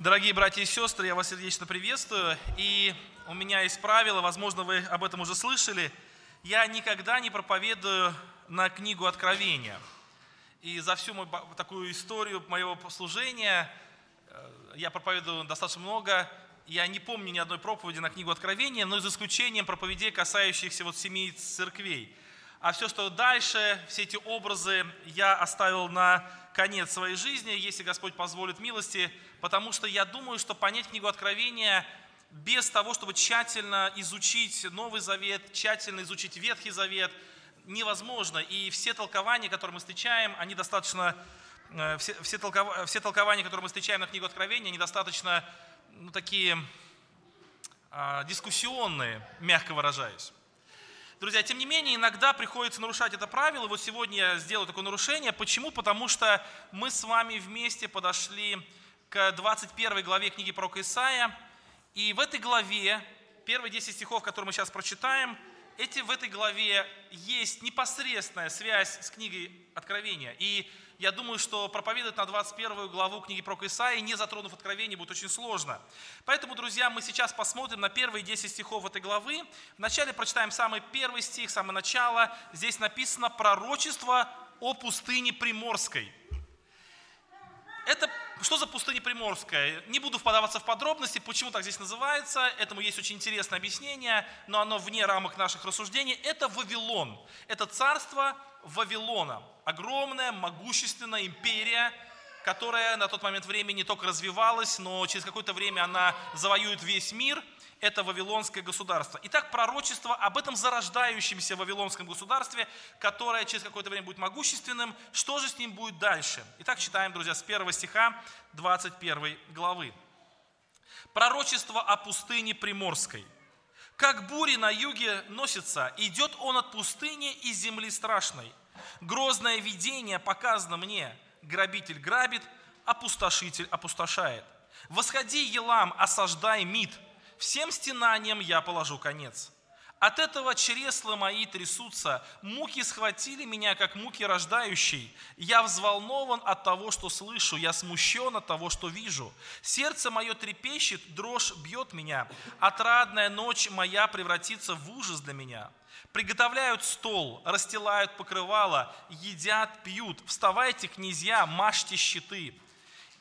Дорогие братья и сестры, я вас сердечно приветствую. И у меня есть правило, возможно, вы об этом уже слышали. Я никогда не проповедую на книгу Откровения. И за всю мою такую историю моего служения э, я проповедую достаточно много. Я не помню ни одной проповеди на книгу Откровения, но за исключением проповедей, касающихся вот семи церквей. А все, что дальше, все эти образы я оставил на конец своей жизни, если Господь позволит милости, потому что я думаю, что понять книгу Откровения без того, чтобы тщательно изучить Новый Завет, тщательно изучить Ветхий Завет, невозможно. И все толкования, которые мы встречаем, они достаточно, э, все, все, толков, все толкования, которые мы встречаем на книгу Откровения, они достаточно ну, такие а, дискуссионные, мягко выражаясь. Друзья, тем не менее, иногда приходится нарушать это правило. Вот сегодня я сделаю такое нарушение. Почему? Потому что мы с вами вместе подошли к 21 главе книги пророка Исаия. И в этой главе, первые 10 стихов, которые мы сейчас прочитаем, эти, в этой главе есть непосредственная связь с книгой Откровения. И я думаю, что проповедовать на 21 главу книги про Исаии, не затронув Откровение, будет очень сложно. Поэтому, друзья, мы сейчас посмотрим на первые 10 стихов этой главы. Вначале прочитаем самый первый стих, самое начало. Здесь написано «Пророчество о пустыне Приморской». Это что за пустыня Приморская? Не буду впадаваться в подробности, почему так здесь называется. Этому есть очень интересное объяснение, но оно вне рамок наших рассуждений. Это Вавилон. Это царство Вавилона. Огромная, могущественная империя, которая на тот момент времени не только развивалась, но через какое-то время она завоюет весь мир – это Вавилонское государство. Итак, пророчество об этом зарождающемся Вавилонском государстве, которое через какое-то время будет могущественным, что же с ним будет дальше? Итак, читаем, друзья, с 1 стиха 21 главы. Пророчество о пустыне Приморской. Как бури на юге носится, идет он от пустыни и земли страшной. Грозное видение показано мне. Грабитель грабит, опустошитель опустошает. Восходи, Елам, осаждай Мид – всем стенаниям я положу конец. От этого чресла мои трясутся, муки схватили меня, как муки рождающей. Я взволнован от того, что слышу, я смущен от того, что вижу. Сердце мое трепещет, дрожь бьет меня. Отрадная ночь моя превратится в ужас для меня. Приготовляют стол, расстилают покрывало, едят, пьют. Вставайте, князья, мажьте щиты.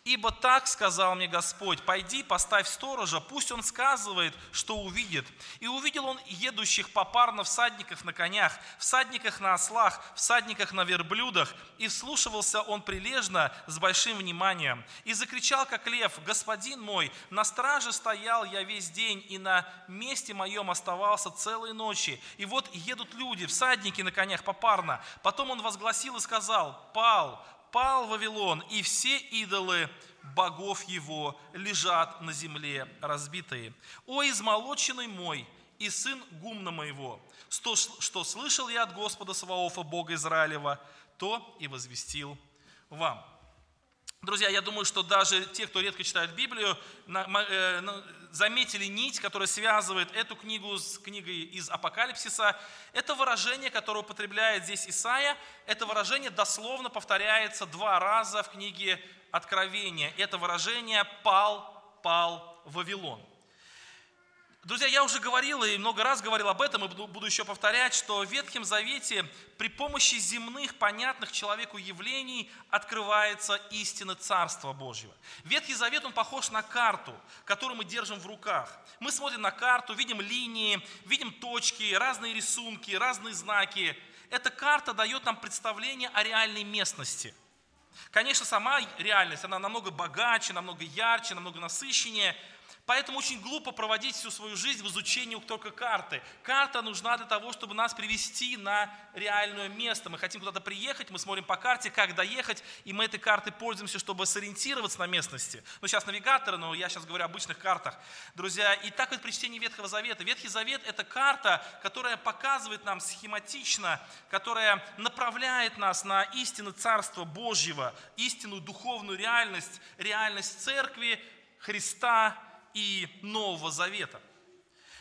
Ибо так сказал мне Господь, пойди, поставь сторожа, пусть он сказывает, что увидит. И увидел он едущих попарно всадников на конях, всадниках на ослах, всадниках на верблюдах, и вслушивался он прилежно с большим вниманием. И закричал, как лев, «Господин мой, на страже стоял я весь день, и на месте моем оставался целые ночи. И вот едут люди, всадники на конях попарно. Потом он возгласил и сказал, «Пал, пал Вавилон, и все идолы богов его лежат на земле разбитые. О, измолоченный мой и сын гумна моего, что, что слышал я от Господа Саваофа, Бога Израилева, то и возвестил вам. Друзья, я думаю, что даже те, кто редко читает Библию, э, заметили нить, которая связывает эту книгу с книгой из Апокалипсиса. Это выражение, которое употребляет здесь Исаия, это выражение дословно повторяется два раза в книге Откровения. Это выражение «пал, пал Вавилон». Друзья, я уже говорил и много раз говорил об этом, и буду еще повторять, что в Ветхом Завете при помощи земных, понятных человеку явлений открывается истина Царства Божьего. Ветхий Завет, он похож на карту, которую мы держим в руках. Мы смотрим на карту, видим линии, видим точки, разные рисунки, разные знаки. Эта карта дает нам представление о реальной местности. Конечно, сама реальность, она намного богаче, намного ярче, намного насыщеннее – Поэтому очень глупо проводить всю свою жизнь в изучении только карты. Карта нужна для того, чтобы нас привести на реальное место. Мы хотим куда-то приехать, мы смотрим по карте, как доехать, и мы этой картой пользуемся, чтобы сориентироваться на местности. Ну, сейчас навигаторы, но я сейчас говорю о обычных картах. Друзья, и так вот при чтении Ветхого Завета. Ветхий Завет – это карта, которая показывает нам схематично, которая направляет нас на истину Царства Божьего, истинную духовную реальность, реальность Церкви, Христа и Нового Завета.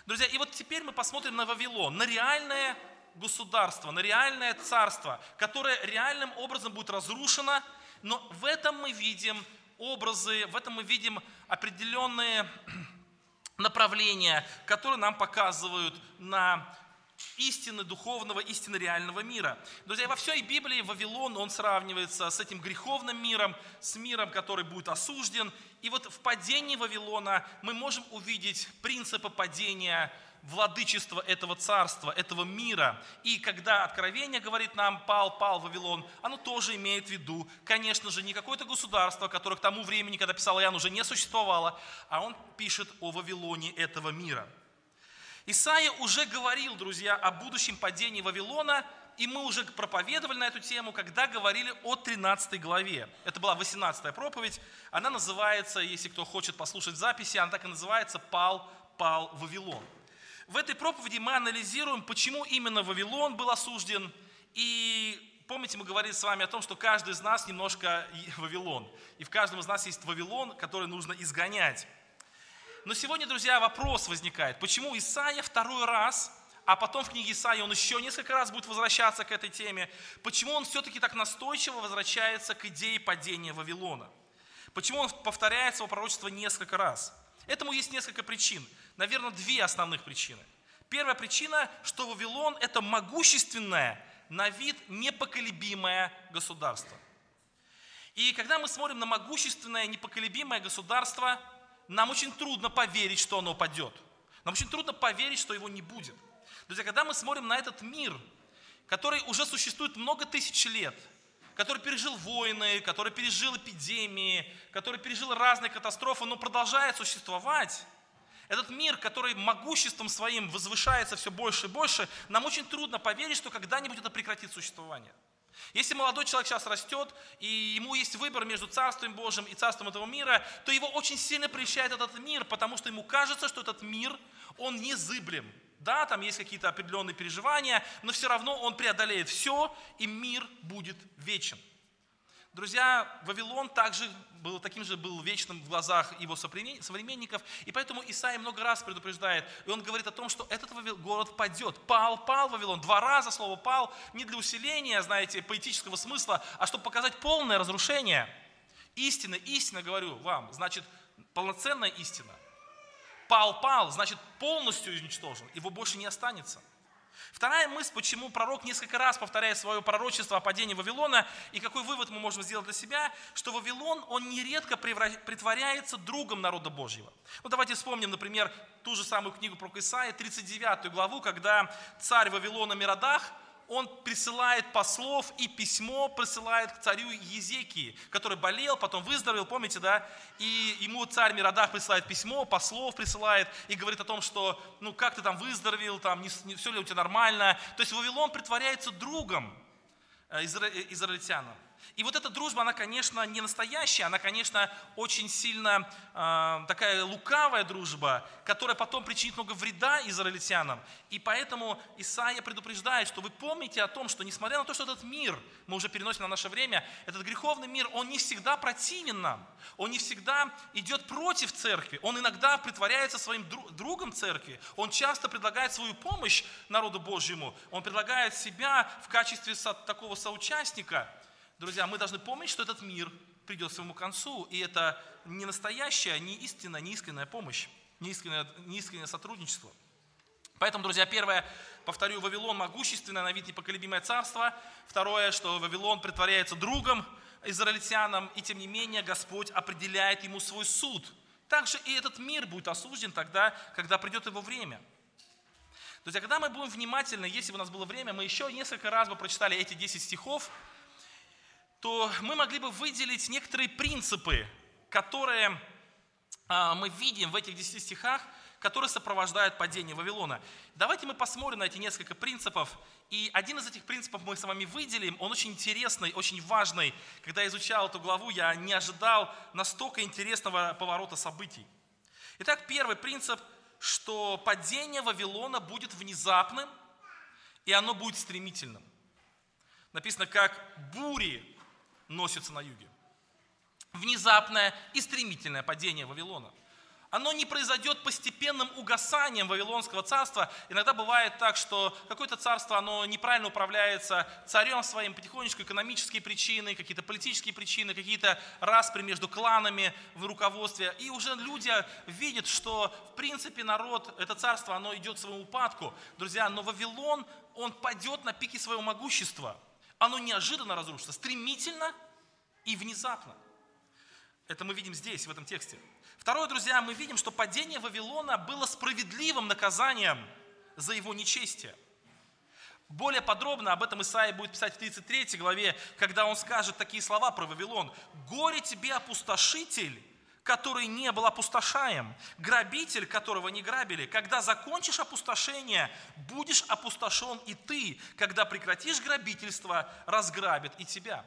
Друзья, и вот теперь мы посмотрим на Вавилон, на реальное государство, на реальное царство, которое реальным образом будет разрушено, но в этом мы видим образы, в этом мы видим определенные направления, которые нам показывают на истины духовного, истины реального мира. Друзья, во всей Библии Вавилон, он сравнивается с этим греховным миром, с миром, который будет осужден. И вот в падении Вавилона мы можем увидеть принципы падения владычества этого царства, этого мира. И когда Откровение говорит нам «пал, пал Вавилон», оно тоже имеет в виду, конечно же, не какое-то государство, которое к тому времени, когда писал Иоанн, уже не существовало, а он пишет о Вавилоне этого мира – Исаия уже говорил, друзья, о будущем падении Вавилона, и мы уже проповедовали на эту тему, когда говорили о 13 главе. Это была 18 проповедь. Она называется, если кто хочет послушать записи, она так и называется «Пал, пал Вавилон». В этой проповеди мы анализируем, почему именно Вавилон был осужден. И помните, мы говорили с вами о том, что каждый из нас немножко Вавилон. И в каждом из нас есть Вавилон, который нужно изгонять. Но сегодня, друзья, вопрос возникает, почему Исаия второй раз, а потом в книге Исаия он еще несколько раз будет возвращаться к этой теме, почему он все-таки так настойчиво возвращается к идее падения Вавилона? Почему он повторяет свое пророчество несколько раз? Этому есть несколько причин. Наверное, две основных причины. Первая причина, что Вавилон – это могущественное, на вид непоколебимое государство. И когда мы смотрим на могущественное, непоколебимое государство – нам очень трудно поверить, что оно падет. Нам очень трудно поверить, что его не будет. Друзья, когда мы смотрим на этот мир, который уже существует много тысяч лет, который пережил войны, который пережил эпидемии, который пережил разные катастрофы, но продолжает существовать, этот мир, который могуществом своим возвышается все больше и больше, нам очень трудно поверить, что когда-нибудь это прекратит существование. Если молодой человек сейчас растет, и ему есть выбор между Царством Божьим и Царством этого мира, то его очень сильно прельщает этот мир, потому что ему кажется, что этот мир, он незыблем. Да, там есть какие-то определенные переживания, но все равно он преодолеет все, и мир будет вечен. Друзья, Вавилон также был таким же был вечным в глазах его современников, и поэтому Исаия много раз предупреждает, и он говорит о том, что этот город падет. Пал, пал Вавилон, два раза слово пал, не для усиления, знаете, поэтического смысла, а чтобы показать полное разрушение. Истина, истина, говорю вам, значит полноценная истина. Пал, пал, значит полностью уничтожен, его больше не останется. Вторая мысль, почему пророк несколько раз повторяет свое пророчество о падении Вавилона, и какой вывод мы можем сделать для себя, что Вавилон, он нередко притворяется другом народа Божьего. Ну давайте вспомним, например, ту же самую книгу про Исаия, 39 главу, когда царь Вавилона Миродах – он присылает послов и письмо присылает к царю Езекии, который болел, потом выздоровел, помните, да? И ему царь Миродах присылает письмо, послов присылает и говорит о том, что, ну, как ты там выздоровел, там, не, не, все ли у тебя нормально. То есть Вавилон притворяется другом э, изра, э, израильтянам. И вот эта дружба, она, конечно, не настоящая, она, конечно, очень сильно э, такая лукавая дружба, которая потом причинит много вреда израильтянам. И поэтому Исаия предупреждает, что вы помните о том, что несмотря на то, что этот мир, мы уже переносим на наше время, этот греховный мир, он не всегда противен нам, он не всегда идет против церкви, он иногда притворяется своим другом церкви, он часто предлагает свою помощь народу Божьему, он предлагает себя в качестве такого соучастника – Друзья, мы должны помнить, что этот мир придет к своему концу, и это не настоящая, не истинная, не искренняя помощь, не искреннее, не искреннее сотрудничество. Поэтому, друзья, первое, повторю, Вавилон могущественное, на вид непоколебимое царство. Второе, что Вавилон притворяется другом израильтянам, и тем не менее Господь определяет ему свой суд. Также и этот мир будет осужден тогда, когда придет его время. Друзья, когда мы будем внимательны, если бы у нас было время, мы еще несколько раз бы прочитали эти 10 стихов, то мы могли бы выделить некоторые принципы, которые а, мы видим в этих 10 стихах, которые сопровождают падение Вавилона. Давайте мы посмотрим на эти несколько принципов. И один из этих принципов мы с вами выделим. Он очень интересный, очень важный. Когда я изучал эту главу, я не ожидал настолько интересного поворота событий. Итак, первый принцип, что падение Вавилона будет внезапным, и оно будет стремительным. Написано, как бури носится на юге. Внезапное и стремительное падение Вавилона. оно не произойдет постепенным угасанием Вавилонского царства. Иногда бывает так, что какое-то царство, оно неправильно управляется царем своим, потихонечку экономические причины, какие-то политические причины, какие-то распри между кланами в руководстве. И уже люди видят, что в принципе народ, это царство, оно идет к своему упадку. Друзья, но Вавилон, он падет на пике своего могущества. Оно неожиданно разрушится, стремительно и внезапно. Это мы видим здесь, в этом тексте. Второе, друзья, мы видим, что падение Вавилона было справедливым наказанием за его нечестие. Более подробно об этом Исаия будет писать в 33 главе, когда он скажет такие слова про Вавилон. «Горе тебе, опустошитель, который не был опустошаем, грабитель, которого не грабили. Когда закончишь опустошение, будешь опустошен и ты. Когда прекратишь грабительство, разграбят и тебя».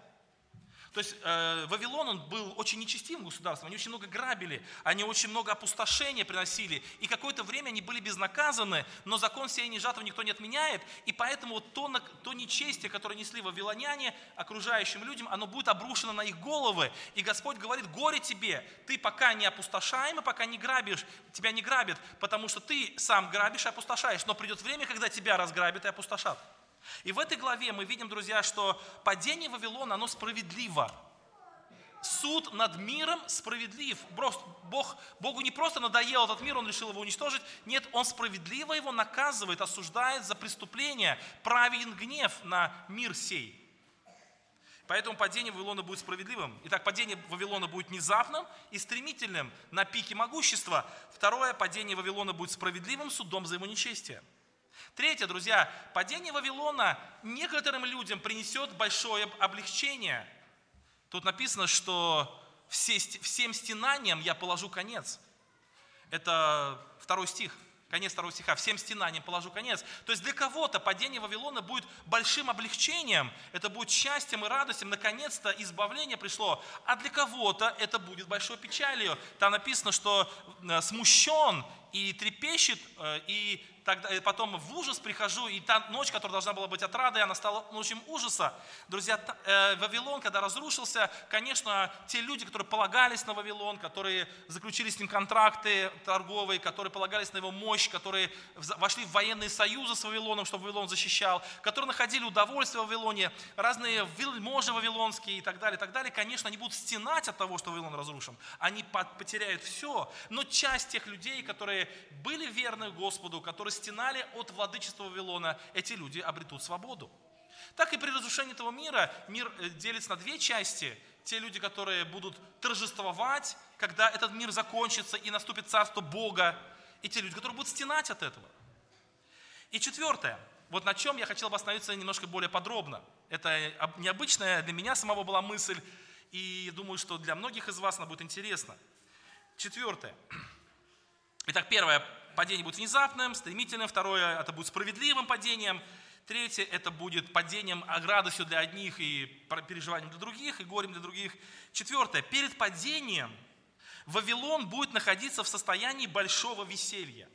То есть э, Вавилон, он был очень нечестивым государством, они очень много грабили, они очень много опустошения приносили, и какое-то время они были безнаказаны, но закон сеяния жатвы никто не отменяет, и поэтому вот то, то нечестие, которое несли вавилоняне окружающим людям, оно будет обрушено на их головы, и Господь говорит, горе тебе, ты пока не опустошаем и пока не грабишь, тебя не грабят, потому что ты сам грабишь и опустошаешь, но придет время, когда тебя разграбят и опустошат. И в этой главе мы видим, друзья, что падение Вавилона, оно справедливо. Суд над миром справедлив. Бог, Богу не просто надоел этот мир, Он решил его уничтожить. Нет, Он справедливо его наказывает, осуждает за преступление, праведен гнев на мир сей. Поэтому падение Вавилона будет справедливым. Итак, падение Вавилона будет внезапным и стремительным на пике могущества. Второе, падение Вавилона будет справедливым судом за его нечестие. Третье, друзья, падение Вавилона некоторым людям принесет большое облегчение. Тут написано, что все, всем стенаниям я положу конец. Это второй стих, конец второго стиха. Всем стенаниям положу конец. То есть для кого-то падение Вавилона будет большим облегчением, это будет счастьем и радостью, наконец-то избавление пришло. А для кого-то это будет большой печалью. Там написано, что э, смущен и трепещет, э, и тогда, и потом в ужас прихожу, и та ночь, которая должна была быть отрадой, она стала ночью ужаса. Друзья, э, Вавилон, когда разрушился, конечно, те люди, которые полагались на Вавилон, которые заключили с ним контракты торговые, которые полагались на его мощь, которые вошли в военные союзы с Вавилоном, чтобы Вавилон защищал, которые находили удовольствие в Вавилоне, разные вельможи вавилонские и так далее, и так далее, конечно, они будут стенать от того, что Вавилон разрушен. Они потеряют все, но часть тех людей, которые были верны Господу, которые стенали от владычества Вавилона, эти люди обретут свободу. Так и при разрушении этого мира мир э, делится на две части. Те люди, которые будут торжествовать, когда этот мир закончится и наступит царство Бога, и те люди, которые будут стенать от этого. И четвертое, вот на чем я хотел бы остановиться немножко более подробно. Это необычная для меня самого была мысль, и думаю, что для многих из вас она будет интересна. Четвертое. Итак, первое, падение будет внезапным, стремительным. Второе, это будет справедливым падением. Третье, это будет падением радостью для одних и переживанием для других, и горем для других. Четвертое, перед падением Вавилон будет находиться в состоянии большого веселья.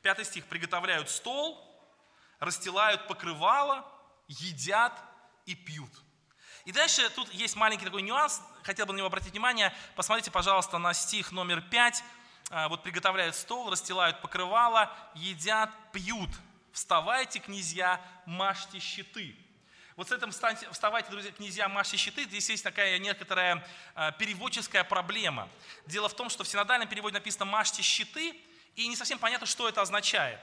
Пятый стих. Приготовляют стол, расстилают покрывало, едят и пьют. И дальше тут есть маленький такой нюанс, хотел бы на него обратить внимание. Посмотрите, пожалуйста, на стих номер 5 а, вот приготовляют стол, расстилают покрывало, едят, пьют. Вставайте, князья, мажьте щиты. Вот с этим вставайте, друзья, князья, мажьте щиты. Здесь есть такая некоторая а, переводческая проблема. Дело в том, что в синодальном переводе написано «мажьте щиты», и не совсем понятно, что это означает.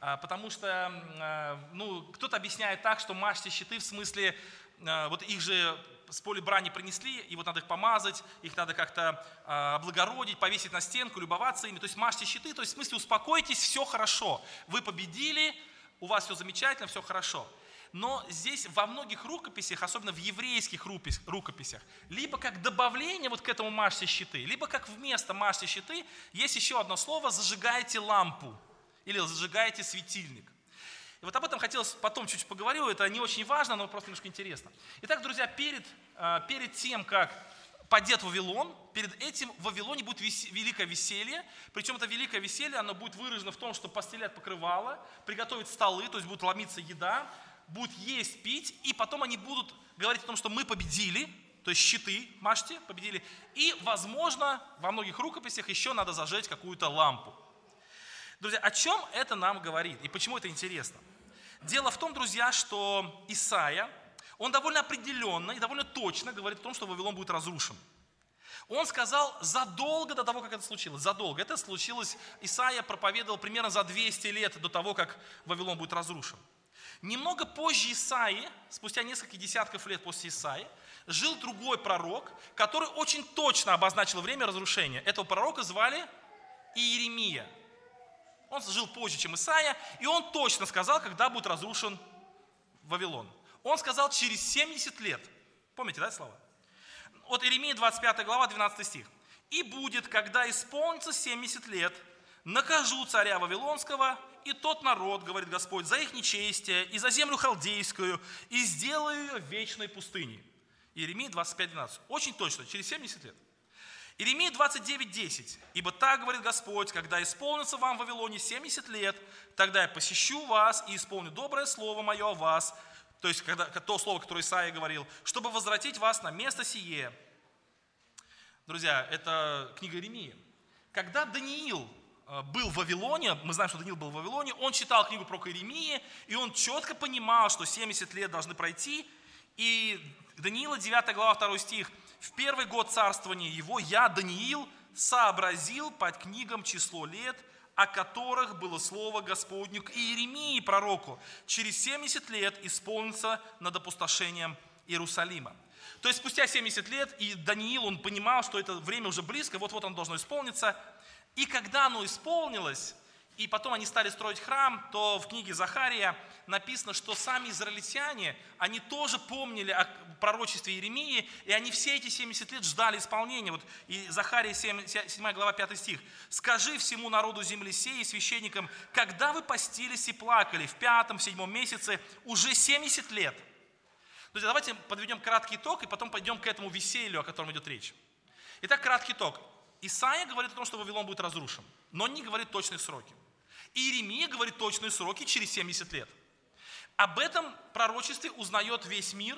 А, потому что ну, кто-то объясняет так, что мажьте щиты в смысле, вот их же с поля брани принесли, и вот надо их помазать, их надо как-то э, облагородить, повесить на стенку, любоваться ими. То есть мажьте щиты, то есть в смысле успокойтесь, все хорошо. Вы победили, у вас все замечательно, все хорошо. Но здесь во многих рукописях, особенно в еврейских рукописях, либо как добавление вот к этому мажьте щиты, либо как вместо мажьте щиты есть еще одно слово «зажигайте лампу» или «зажигайте светильник». И вот об этом хотелось потом чуть-чуть поговорю, это не очень важно, но просто немножко интересно. Итак, друзья, перед, а, перед тем, как падет Вавилон, перед этим в Вавилоне будет великое веселье, причем это великое веселье, оно будет выражено в том, что постелят покрывало, приготовить столы, то есть будет ломиться еда, будут есть, пить, и потом они будут говорить о том, что мы победили, то есть щиты мажьте, победили. И, возможно, во многих рукописях еще надо зажечь какую-то лампу. Друзья, о чем это нам говорит и почему это интересно? Дело в том, друзья, что Исаия, он довольно определенно и довольно точно говорит о том, что Вавилон будет разрушен. Он сказал задолго до того, как это случилось. Задолго. Это случилось, Исаия проповедовал примерно за 200 лет до того, как Вавилон будет разрушен. Немного позже Исаии, спустя несколько десятков лет после Исаии, жил другой пророк, который очень точно обозначил время разрушения. Этого пророка звали Иеремия. Он жил позже, чем Исаия, и он точно сказал, когда будет разрушен Вавилон. Он сказал через 70 лет. Помните, да, слова? от Иеремии 25 глава, 12 стих. «И будет, когда исполнится 70 лет, накажу царя Вавилонского и тот народ, говорит Господь, за их нечестие и за землю халдейскую, и сделаю ее вечной пустыней». Иеремия 25, 12. Очень точно, через 70 лет. Иеремия 29, 10. «Ибо так говорит Господь, когда исполнится вам в Вавилоне 70 лет, тогда я посещу вас и исполню доброе слово мое о вас, то есть когда, то слово, которое Исаия говорил, чтобы возвратить вас на место сие. Друзья, это книга Иеремии. Когда Даниил э, был в Вавилоне, мы знаем, что Даниил был в Вавилоне, он читал книгу про Иеремии, и он четко понимал, что 70 лет должны пройти, и Даниила 9 глава 2 стих, в первый год царствования его я, Даниил, сообразил под книгам число лет – о которых было слово Господню к Иеремии пророку. Через 70 лет исполнится над опустошением Иерусалима. То есть спустя 70 лет, и Даниил, он понимал, что это время уже близко, вот-вот оно должно исполниться. И когда оно исполнилось, и потом они стали строить храм, то в книге Захария написано, что сами израильтяне, они тоже помнили о пророчестве Иеремии, и они все эти 70 лет ждали исполнения. Вот и Захария 7, 7 глава 5 стих. «Скажи всему народу земли сей и священникам, когда вы постились и плакали в пятом, седьмом месяце, уже 70 лет». Друзья, давайте подведем краткий итог и потом пойдем к этому веселью, о котором идет речь. Итак, краткий итог. Исаия говорит о том, что Вавилон будет разрушен, но не говорит точные сроки. Иеремия говорит точные сроки через 70 лет. Об этом пророчестве узнает весь мир.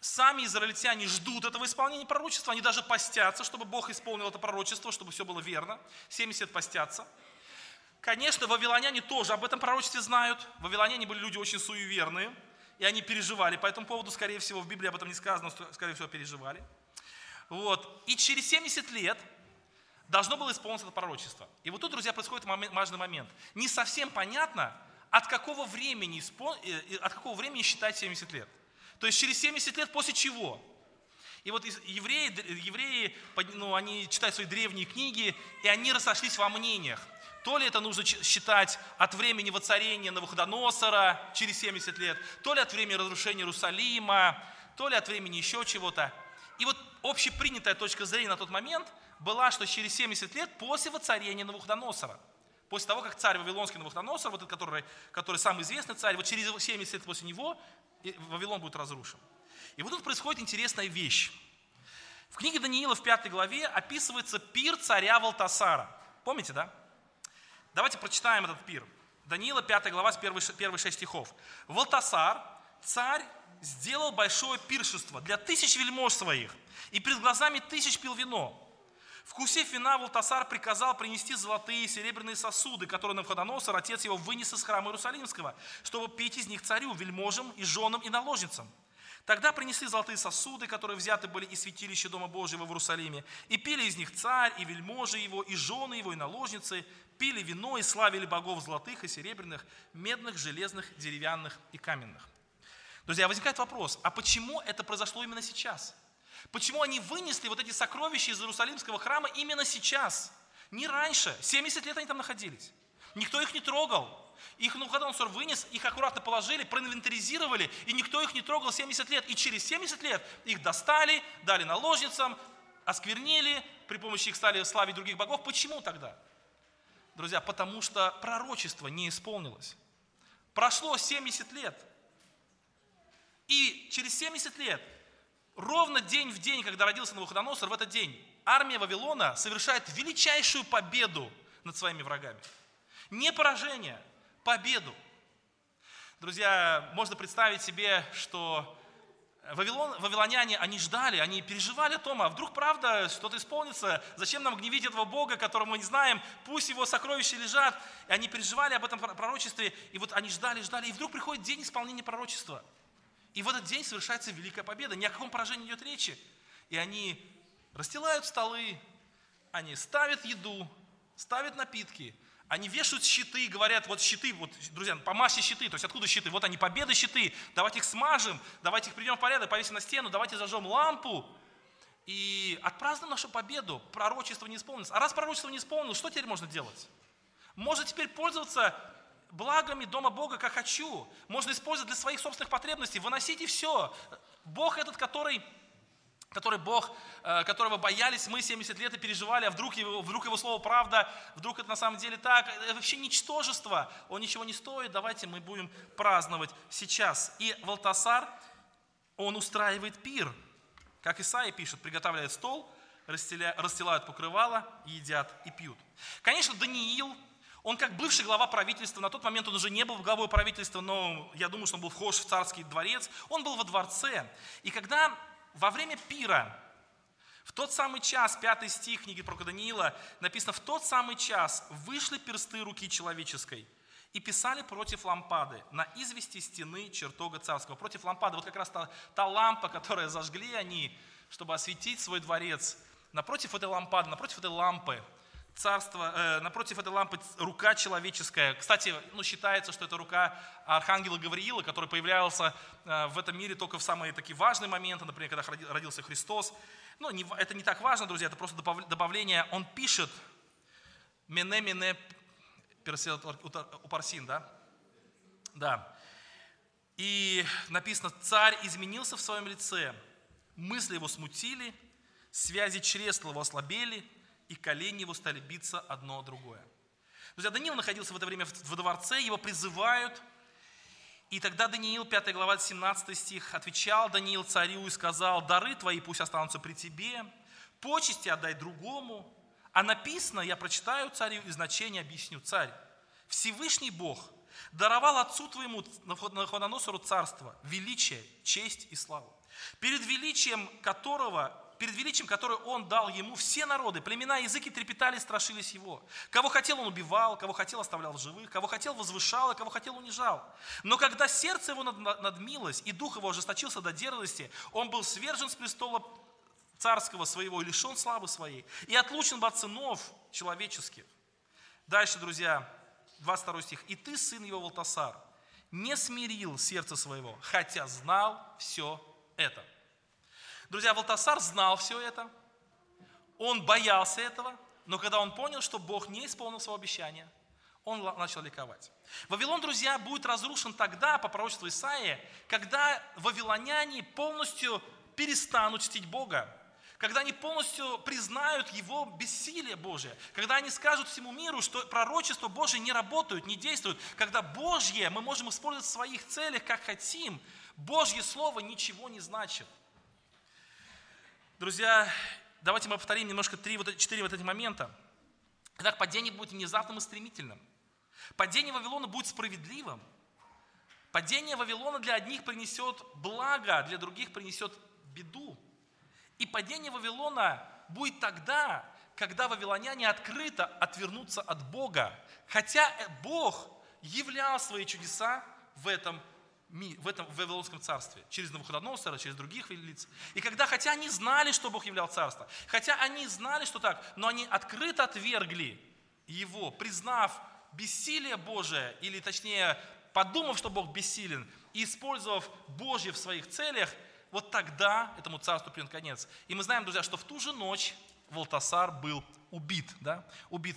Сами израильтяне ждут этого исполнения пророчества. Они даже постятся, чтобы Бог исполнил это пророчество, чтобы все было верно. 70 лет постятся. Конечно, вавилоняне тоже об этом пророчестве знают. Вавилоняне были люди очень суеверные, и они переживали. По этому поводу, скорее всего, в Библии об этом не сказано, но, скорее всего, переживали. Вот. И через 70 лет должно было исполниться это пророчество. И вот тут, друзья, происходит важный момент. Не совсем понятно, от какого времени, э, от какого времени считать 70 лет. То есть через 70 лет после чего? И вот евреи, евреи ну, они читают свои древние книги, и они разошлись во мнениях. То ли это нужно считать от времени воцарения Навуходоносора через 70 лет, то ли от времени разрушения Иерусалима, то ли от времени еще чего-то. И вот общепринятая точка зрения на тот момент была, что через 70 лет после воцарения Навуходоносора, после того, как царь Вавилонский Навуходоносор, вот этот, который, который самый известный царь, вот через 70 лет после него Вавилон будет разрушен. И вот тут происходит интересная вещь. В книге Даниила в пятой главе описывается пир царя Валтасара. Помните, да? Давайте прочитаем этот пир. Даниила 5 глава с первых 6 стихов. Валтасар, царь, сделал большое пиршество для тысяч вельмож своих, и перед глазами тысяч пил вино. Вкусив вина, Валтасар приказал принести золотые и серебряные сосуды, которые Навходоносор, отец его, вынес из храма Иерусалимского, чтобы пить из них царю, вельможам и женам и наложницам. Тогда принесли золотые сосуды, которые взяты были из святилища Дома Божьего в Иерусалиме, и пили из них царь, и вельможи его, и жены его, и наложницы, пили вино и славили богов золотых и серебряных, медных, железных, деревянных и каменных. Друзья, возникает вопрос, а почему это произошло именно сейчас? Почему они вынесли вот эти сокровища из Иерусалимского храма именно сейчас? Не раньше. 70 лет они там находились. Никто их не трогал. Их Навуходоносор вынес, их аккуратно положили, проинвентаризировали, и никто их не трогал 70 лет. И через 70 лет их достали, дали наложницам, осквернили, при помощи их стали славить других богов. Почему тогда? Друзья, потому что пророчество не исполнилось. Прошло 70 лет. И через 70 лет ровно день в день, когда родился Навуходоносор, в этот день армия Вавилона совершает величайшую победу над своими врагами. Не поражение, победу. Друзья, можно представить себе, что Вавилон, вавилоняне, они ждали, они переживали о том, а вдруг правда что-то исполнится, зачем нам гневить этого Бога, которого мы не знаем, пусть его сокровища лежат. И они переживали об этом пророчестве, и вот они ждали, ждали, и вдруг приходит день исполнения пророчества. И в этот день совершается великая победа, ни о каком поражении идет речи. И они расстилают столы, они ставят еду, ставят напитки, они вешают щиты и говорят, вот щиты, вот, друзья, помажьте щиты, то есть откуда щиты? Вот они, победы щиты, давайте их смажем, давайте их приведем в порядок, повесим на стену, давайте зажжем лампу и отпразднуем нашу победу. Пророчество не исполнилось. А раз пророчество не исполнилось, что теперь можно делать? Можно теперь пользоваться благами Дома Бога, как хочу. Можно использовать для своих собственных потребностей. Выносите все. Бог этот, который который Бог, э, которого боялись мы 70 лет и переживали, а вдруг его, вдруг его слово правда, вдруг это на самом деле так, это вообще ничтожество, он ничего не стоит, давайте мы будем праздновать сейчас. И Валтасар, он устраивает пир, как Исаия пишет, приготовляет стол, расстилают покрывало, едят и пьют. Конечно, Даниил, он как бывший глава правительства, на тот момент он уже не был главой правительства, но я думаю, что он был вхож в царский дворец, он был во дворце. И когда во время пира, в тот самый час, пятый стих книги про Даниила, написано, в тот самый час вышли персты руки человеческой и писали против лампады на извести стены чертога царского. Против лампады, вот как раз та, та лампа, которую зажгли они, чтобы осветить свой дворец. Напротив этой лампады, напротив этой лампы – царство, э, напротив этой лампы рука человеческая. Кстати, ну, считается, что это рука архангела Гавриила, который появлялся э, в этом мире только в самые такие важные моменты, например, когда родился Христос. Ну, не, это не так важно, друзья, это просто добавление. Он пишет «Мене, мене, персел упарсин», да? Да. И написано, царь изменился в своем лице, мысли его смутили, связи чресла его ослабели – и колени его стали биться одно о другое. Друзья, Даниил находился в это время в дворце, его призывают, и тогда Даниил, 5 глава, 17 стих, отвечал Даниил царю и сказал, дары твои пусть останутся при тебе, почести отдай другому. А написано, я прочитаю царю и значение объясню царь. Всевышний Бог даровал отцу твоему Навуходоносору царство, величие, честь и славу, перед величием которого перед величием, которое Он дал ему, все народы, племена, языки трепетали, страшились Его. Кого хотел, Он убивал, кого хотел, оставлял в живых, кого хотел, возвышал, и кого хотел, унижал. Но когда сердце Его надмилось, и дух Его ожесточился до дерзости, Он был свержен с престола царского своего и лишен славы своей, и отлучен от сынов человеческих. Дальше, друзья, 22 стих. «И ты, сын его Валтасар, не смирил сердце своего, хотя знал все это». Друзья, Валтасар знал все это, он боялся этого, но когда он понял, что Бог не исполнил своего обещания, он начал ликовать. Вавилон, друзья, будет разрушен тогда, по пророчеству Исаии, когда вавилоняне полностью перестанут чтить Бога, когда они полностью признают Его бессилие Божие, когда они скажут всему миру, что пророчество Божие не работают, не действуют, когда Божье мы можем использовать в своих целях, как хотим, Божье Слово ничего не значит – Друзья, давайте мы повторим немножко три, вот, четыре вот эти момента. Итак, падение будет внезапным и стремительным. Падение Вавилона будет справедливым. Падение Вавилона для одних принесет благо, для других принесет беду. И падение Вавилона будет тогда, когда вавилоняне открыто отвернутся от Бога. Хотя Бог являл свои чудеса в этом в этом Вавилонском царстве, через Навуходоносора, через других лиц. И когда, хотя они знали, что Бог являл царство, хотя они знали, что так, но они открыто отвергли его, признав бессилие Божие, или точнее, подумав, что Бог бессилен, и использовав Божье в своих целях, вот тогда этому царству придет конец. И мы знаем, друзья, что в ту же ночь Валтасар был убит, да? убит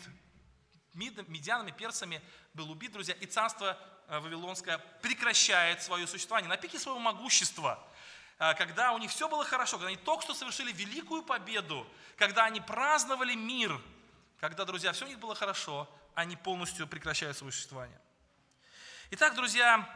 медианами, персами, был убит, друзья, и царство Вавилонская прекращает свое существование на пике своего могущества, э, когда у них все было хорошо, когда они только что совершили великую победу, когда они праздновали мир, когда, друзья, все у них было хорошо, они полностью прекращают свое существование. Итак, друзья,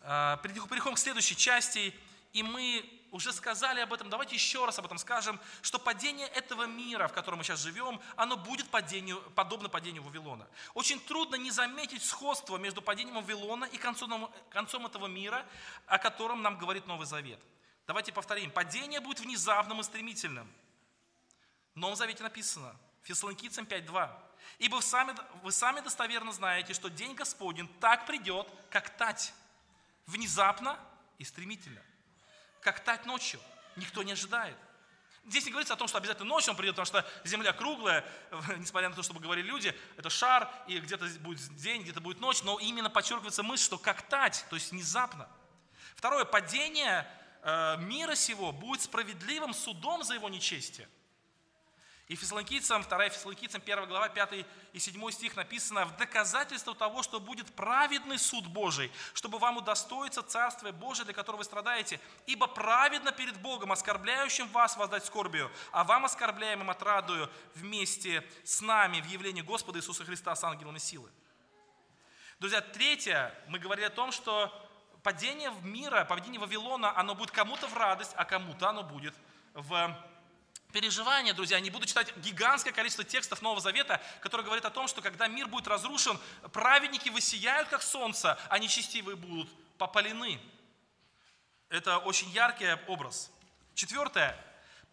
э, переходим к следующей части, и мы уже сказали об этом, давайте еще раз об этом скажем, что падение этого мира, в котором мы сейчас живем, оно будет падению, подобно падению Вавилона. Очень трудно не заметить сходство между падением Вавилона и концом, концом этого мира, о котором нам говорит Новый Завет. Давайте повторим. Падение будет внезапным и стремительным. В Новом Завете написано, Фессалоникийцам 5.2. Ибо вы сами, вы сами достоверно знаете, что день Господень так придет, как тать. Внезапно и стремительно. Как тать ночью. Никто не ожидает. Здесь не говорится о том, что обязательно ночью он придет, потому что Земля круглая, несмотря на то, что говорили люди, это шар, и где-то будет день, где-то будет ночь, но именно подчеркивается мысль, что как тать, то есть внезапно. Второе, падение э, мира сего будет справедливым судом за его нечестие. И Фессалоникийцам, 2 Фессалоникийцам, 1 глава, 5 и 7 стих написано, «В доказательство того, что будет праведный суд Божий, чтобы вам удостоиться Царствия Божия, для которого вы страдаете, ибо праведно перед Богом, оскорбляющим вас воздать скорбию, а вам, оскорбляемым, отрадую вместе с нами в явлении Господа Иисуса Христа с ангелами силы». Друзья, третье, мы говорили о том, что падение в мира, падение Вавилона, оно будет кому-то в радость, а кому-то оно будет в переживания, друзья, не буду читать гигантское количество текстов Нового Завета, которые говорят о том, что когда мир будет разрушен, праведники высияют, как солнце, а нечестивые будут попалены. Это очень яркий образ. Четвертое.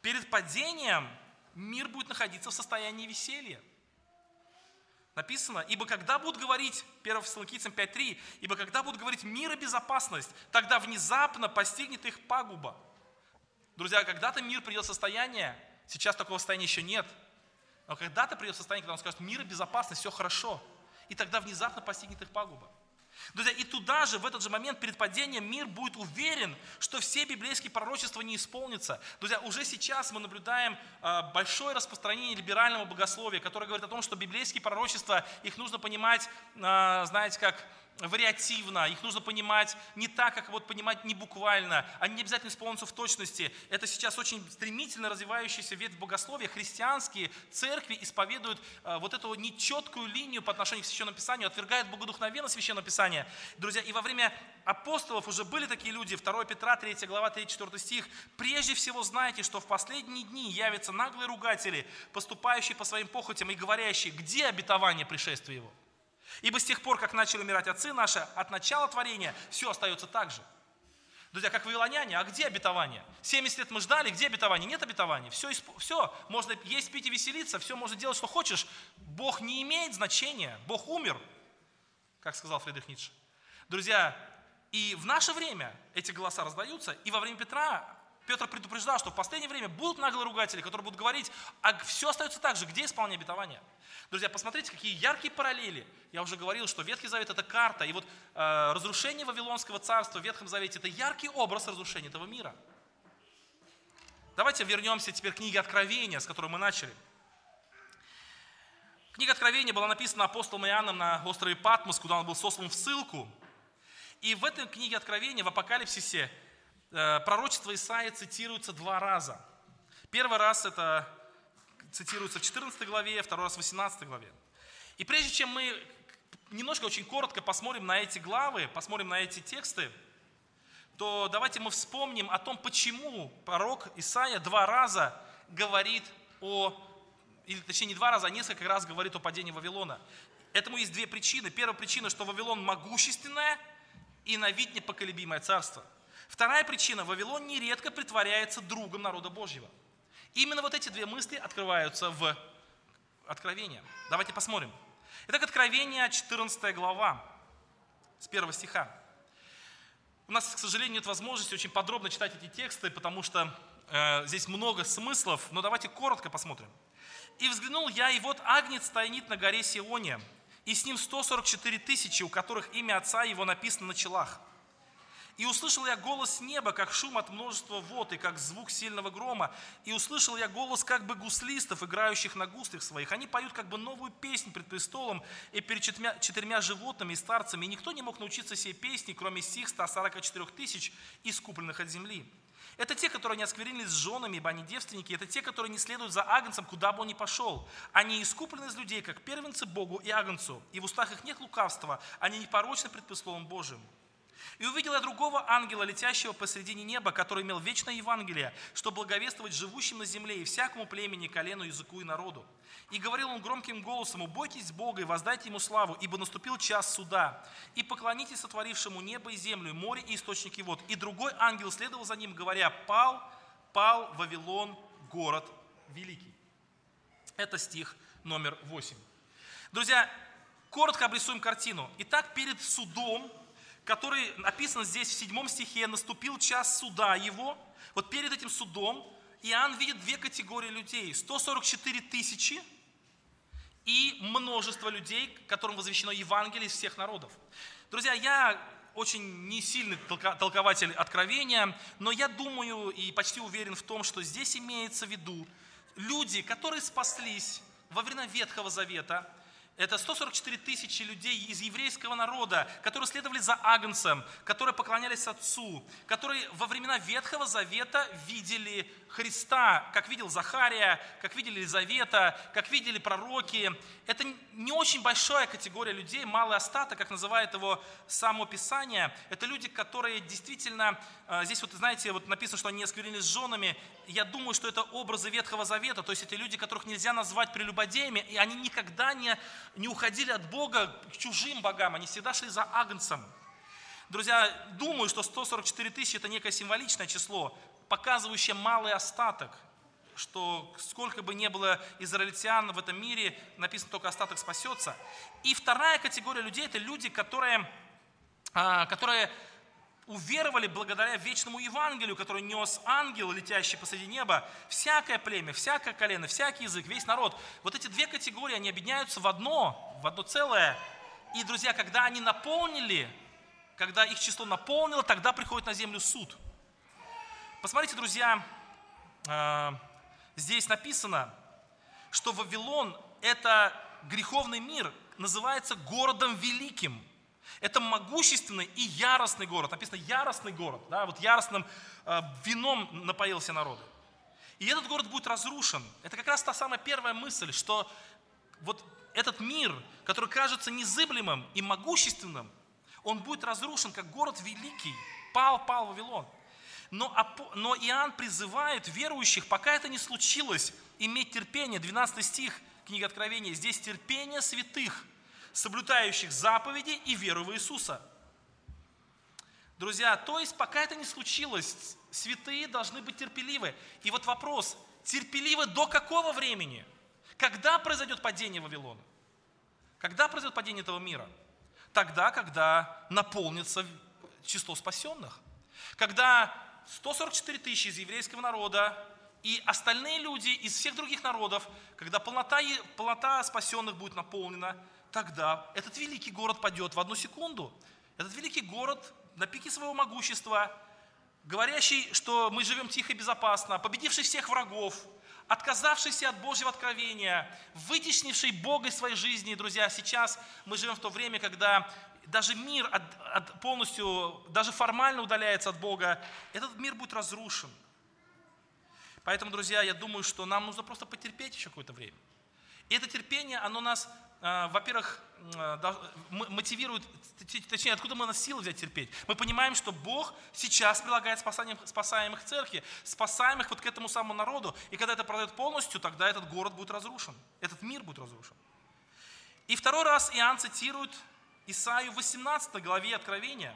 Перед падением мир будет находиться в состоянии веселья. Написано, ибо когда будут говорить, 1 Фессалоникийцам 5.3, ибо когда будут говорить мир и безопасность, тогда внезапно постигнет их пагуба. Друзья, когда-то мир придет в состояние, сейчас такого состояния еще нет, но когда-то придет состояние, когда он скажет, мир и безопасность, все хорошо. И тогда внезапно постигнет их пагуба. Друзья, и туда же, в этот же момент перед падением мир будет уверен, что все библейские пророчества не исполнятся. Друзья, уже сейчас мы наблюдаем а, большое распространение либерального богословия, которое говорит о том, что библейские пророчества, их нужно понимать, а, знаете, как вариативно, их нужно понимать не так, как вот понимать не буквально, они не обязательно исполнятся в точности. Это сейчас очень стремительно развивающийся ветвь богословия. Христианские церкви исповедуют э, вот эту нечеткую линию по отношению к Священному Писанию, отвергают богодухновенно Священное Писание. Друзья, и во время апостолов уже были такие люди, 2 Петра, 3 глава, 3-4 стих. «Прежде всего знайте, что в последние дни явятся наглые ругатели, поступающие по своим похотям и говорящие, где обетование пришествия его?» Ибо с тех пор, как начали умирать отцы наши, от начала творения все остается так же. Друзья, как вавилоняне, а где обетование? 70 лет мы ждали, где обетование? Нет обетования. Все, все, можно есть, пить и веселиться, все можно делать, что хочешь. Бог не имеет значения, Бог умер, как сказал Фридрих Ницше. Друзья, и в наше время эти голоса раздаются, и во время Петра Петр предупреждал, что в последнее время будут наглые ругатели, которые будут говорить, а все остается так же, где исполнение обетования? Друзья, посмотрите, какие яркие параллели. Я уже говорил, что Ветхий Завет – это карта, и вот э, разрушение Вавилонского царства в Ветхом Завете – это яркий образ разрушения этого мира. Давайте вернемся теперь к книге Откровения, с которой мы начали. Книга Откровения была написана апостолом Иоанном на острове Патмос, куда он был сослан в ссылку. И в этой книге Откровения, в Апокалипсисе, пророчество Исаия цитируется два раза. Первый раз это цитируется в 14 главе, второй раз в 18 главе. И прежде чем мы немножко очень коротко посмотрим на эти главы, посмотрим на эти тексты, то давайте мы вспомним о том, почему пророк Исаия два раза говорит о, или точнее не два раза, а несколько раз говорит о падении Вавилона. Этому есть две причины. Первая причина, что Вавилон могущественное и на вид непоколебимое царство – Вторая причина. Вавилон нередко притворяется другом народа Божьего. Именно вот эти две мысли открываются в Откровении. Давайте посмотрим. Итак, Откровение, 14 глава, с первого стиха. У нас, к сожалению, нет возможности очень подробно читать эти тексты, потому что э, здесь много смыслов, но давайте коротко посмотрим. «И взглянул я, и вот Агнец стоит на горе Сионе, и с ним 144 тысячи, у которых имя Отца его написано на челах. И услышал я голос неба, как шум от множества вод, и как звук сильного грома. И услышал я голос как бы гуслистов, играющих на гуслях своих. Они поют как бы новую песнь пред престолом и перед четырьмя, четырьмя животными и старцами. И никто не мог научиться сей песни, кроме сих 144 тысяч, искупленных от земли. Это те, которые не осквернились с женами, ибо они девственники. Это те, которые не следуют за агнцем, куда бы он ни пошел. Они искуплены из людей, как первенцы Богу и агнцу. И в устах их нет лукавства. Они непорочны пред престолом Божьим. И увидел я другого ангела, летящего посредине неба, который имел вечное Евангелие, что благовествовать живущим на земле и всякому племени, колену, языку и народу. И говорил он громким голосом, «Убойтесь Бога и воздайте Ему славу, ибо наступил час суда. И поклонитесь сотворившему небо и землю, море и источники вод». И другой ангел следовал за ним, говоря, «Пал, пал Вавилон, город великий». Это стих номер 8. Друзья, коротко обрисуем картину. Итак, перед судом который написан здесь в седьмом стихе, наступил час суда его. Вот перед этим судом Иоанн видит две категории людей. 144 тысячи и множество людей, которым возвещено Евангелие из всех народов. Друзья, я очень не сильный толкователь откровения, но я думаю и почти уверен в том, что здесь имеется в виду люди, которые спаслись во время Ветхого Завета – это 144 тысячи людей из еврейского народа, которые следовали за Агнцем, которые поклонялись Отцу, которые во времена Ветхого Завета видели Христа, как видел Захария, как видели Елизавета, как видели пророки. Это не очень большая категория людей, малый остаток, как называет его само Писание. Это люди, которые действительно, э, здесь вот, знаете, вот написано, что они осквернились с женами. Я думаю, что это образы Ветхого Завета, то есть это люди, которых нельзя назвать прелюбодеями, и они никогда не не уходили от Бога к чужим богам, они всегда шли за Агнцем. Друзья, думаю, что 144 тысячи – это некое символичное число, показывающее малый остаток, что сколько бы ни было израильтян в этом мире, написано только остаток спасется. И вторая категория людей – это люди, которые, а, которые уверовали благодаря вечному Евангелию, который нес ангел, летящий посреди неба, всякое племя, всякое колено, всякий язык, весь народ. Вот эти две категории, они объединяются в одно, в одно целое. И, друзья, когда они наполнили, когда их число наполнило, тогда приходит на землю суд. Посмотрите, друзья, э, здесь написано, что Вавилон – это греховный мир, называется городом великим – это могущественный и яростный город. Написано яростный город. Да, вот яростным э, вином напоился народы. И этот город будет разрушен. Это как раз та самая первая мысль, что вот этот мир, который кажется незыблемым и могущественным, он будет разрушен, как город великий. Пал, пал Вавилон. Но, но Иоанн призывает верующих, пока это не случилось, иметь терпение. 12 стих книги Откровения. Здесь терпение святых – соблюдающих заповеди и веру в Иисуса. Друзья, то есть пока это не случилось, святые должны быть терпеливы. И вот вопрос, терпеливы до какого времени? Когда произойдет падение Вавилона? Когда произойдет падение этого мира? Тогда, когда наполнится число спасенных. Когда 144 тысячи из еврейского народа и остальные люди из всех других народов, когда полнота, полнота спасенных будет наполнена, тогда этот великий город падет в одну секунду. Этот великий город на пике своего могущества, говорящий, что мы живем тихо и безопасно, победивший всех врагов, отказавшийся от Божьего откровения, вытеснивший Бога из своей жизни. Друзья, сейчас мы живем в то время, когда даже мир от, от полностью, даже формально удаляется от Бога. Этот мир будет разрушен. Поэтому, друзья, я думаю, что нам нужно просто потерпеть еще какое-то время. И это терпение, оно нас а, во-первых, а, мотивирует, точнее, откуда мы на силы взять терпеть? Мы понимаем, что Бог сейчас прилагает спасанием, спасаемых церкви, спасаемых вот к этому самому народу. И когда это пройдет полностью, тогда этот город будет разрушен, этот мир будет разрушен. И второй раз Иоанн цитирует Исаию 18 главе Откровения.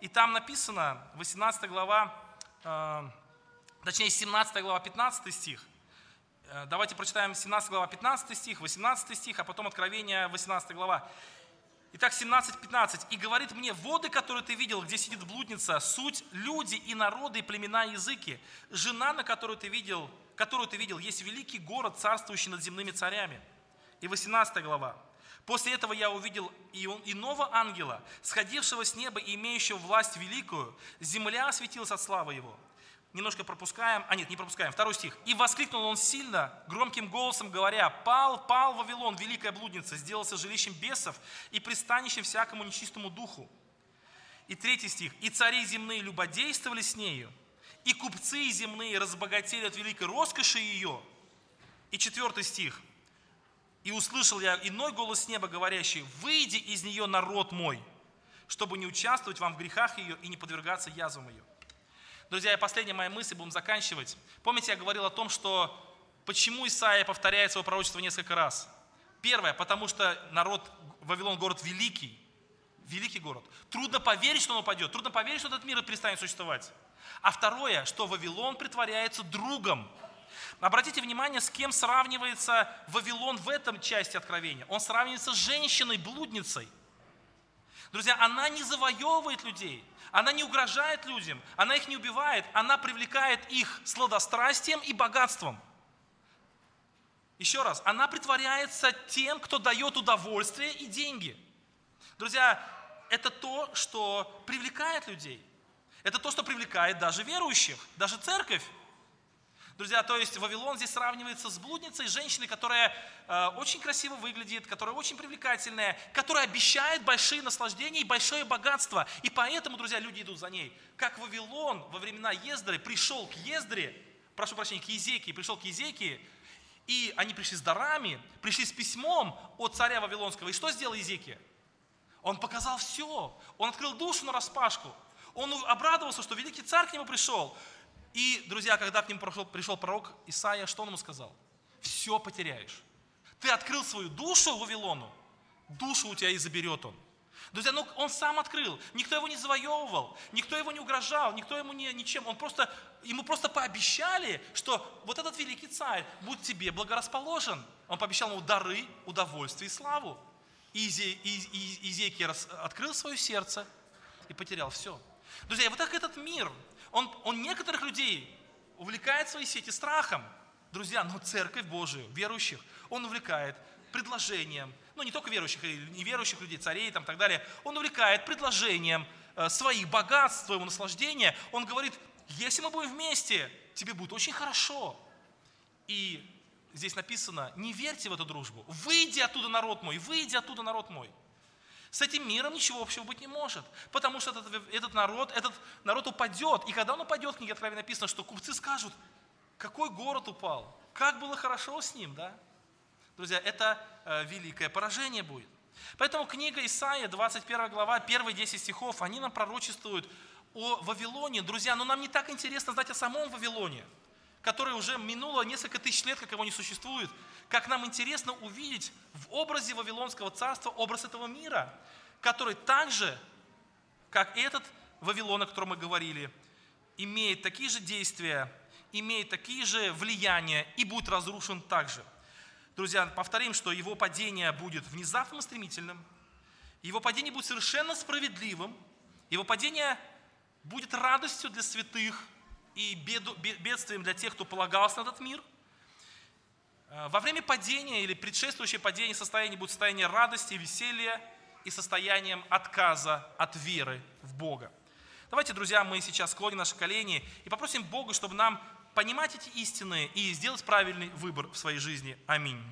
И там написано, 18 глава, а, точнее 17 глава, 15 стих – Э, давайте прочитаем 17 глава 15 стих, 18 стих, а потом Откровение 18 глава. Итак, 17-15. «И говорит мне, воды, которые ты видел, где сидит блудница, суть люди и народы, и племена, и языки. Жена, на которую ты видел, которую ты видел, есть великий город, царствующий над земными царями». И 18 глава. «После этого я увидел иного ангела, сходившего с неба и имеющего власть великую. Земля осветилась от славы его немножко пропускаем, а нет, не пропускаем, второй стих. «И воскликнул он сильно, громким голосом говоря, «Пал, пал Вавилон, великая блудница, сделался жилищем бесов и пристанищем всякому нечистому духу». И третий стих. «И цари земные любодействовали с нею, и купцы земные разбогатели от великой роскоши ее». И четвертый стих. «И услышал я иной голос с неба, говорящий, «Выйди из нее, народ мой, чтобы не участвовать вам в грехах ее и не подвергаться язвам ее. Друзья, и последняя моя мысль, будем заканчивать. Помните, я говорил о том, что почему Исаия повторяет свое пророчество несколько раз? Первое, потому что народ, Вавилон город великий, великий город. Трудно поверить, что он упадет, трудно поверить, что этот мир перестанет существовать. А второе, что Вавилон притворяется другом. Обратите внимание, с кем сравнивается Вавилон в этом части откровения. Он сравнивается с женщиной, блудницей. Друзья, она не завоевывает людей, она не угрожает людям, она их не убивает, она привлекает их сладострастием и богатством. Еще раз, она притворяется тем, кто дает удовольствие и деньги. Друзья, это то, что привлекает людей. Это то, что привлекает даже верующих, даже церковь. Друзья, то есть Вавилон здесь сравнивается с блудницей, женщиной, которая э, очень красиво выглядит, которая очень привлекательная, которая обещает большие наслаждения и большое богатство. И поэтому, друзья, люди идут за ней. Как Вавилон во времена Ездры пришел к Ездре, прошу прощения, к Езекии, пришел к Езекии, и они пришли с дарами, пришли с письмом от царя Вавилонского. И что сделал Езекия? Он показал все. Он открыл душу на распашку. Он обрадовался, что великий царь к нему пришел. И, друзья, когда к нему пришел, пришел пророк Исаия, что он ему сказал? Все потеряешь. Ты открыл свою душу Вавилону, душу у тебя и заберет он. Друзья, ну он сам открыл, никто его не завоевывал, никто его не угрожал, никто ему не, ничем, он просто, ему просто пообещали, что вот этот великий царь будет тебе благорасположен. Он пообещал ему дары, удовольствие и славу. И Изекия открыл свое сердце и потерял все. Друзья, вот так этот мир, он, он некоторых людей увлекает свои сети страхом. Друзья, но церковь Божию, верующих, он увлекает предложением, ну не только верующих, и неверующих людей, царей и так далее, он увлекает предложением э, своих богатств, своего наслаждения. Он говорит, если мы будем вместе, тебе будет очень хорошо. И здесь написано, не верьте в эту дружбу, выйди оттуда, народ мой, выйди оттуда, народ мой. С этим миром ничего общего быть не может, потому что этот, этот народ, этот народ упадет. И когда он упадет, в книге Откровения написано, что купцы скажут, какой город упал, как было хорошо с ним, да? Друзья, это э, великое поражение будет. Поэтому книга Исаия, 21 глава, первые 10 стихов, они нам пророчествуют о Вавилоне. Друзья, но нам не так интересно знать о самом Вавилоне, который уже минуло несколько тысяч лет, как его не существует как нам интересно увидеть в образе Вавилонского царства образ этого мира, который так же, как этот Вавилон, о котором мы говорили, имеет такие же действия, имеет такие же влияния и будет разрушен также. Друзья, повторим, что его падение будет внезапным и стремительным, его падение будет совершенно справедливым, его падение будет радостью для святых и бедствием для тех, кто полагался на этот мир – Э, во время падения или предшествующее падение состояние будет состояние радости, веселья и состоянием отказа от веры в Бога. Давайте, друзья, мы сейчас склоним наши колени и попросим Бога, чтобы нам понимать эти истины и сделать правильный выбор в своей жизни. Аминь.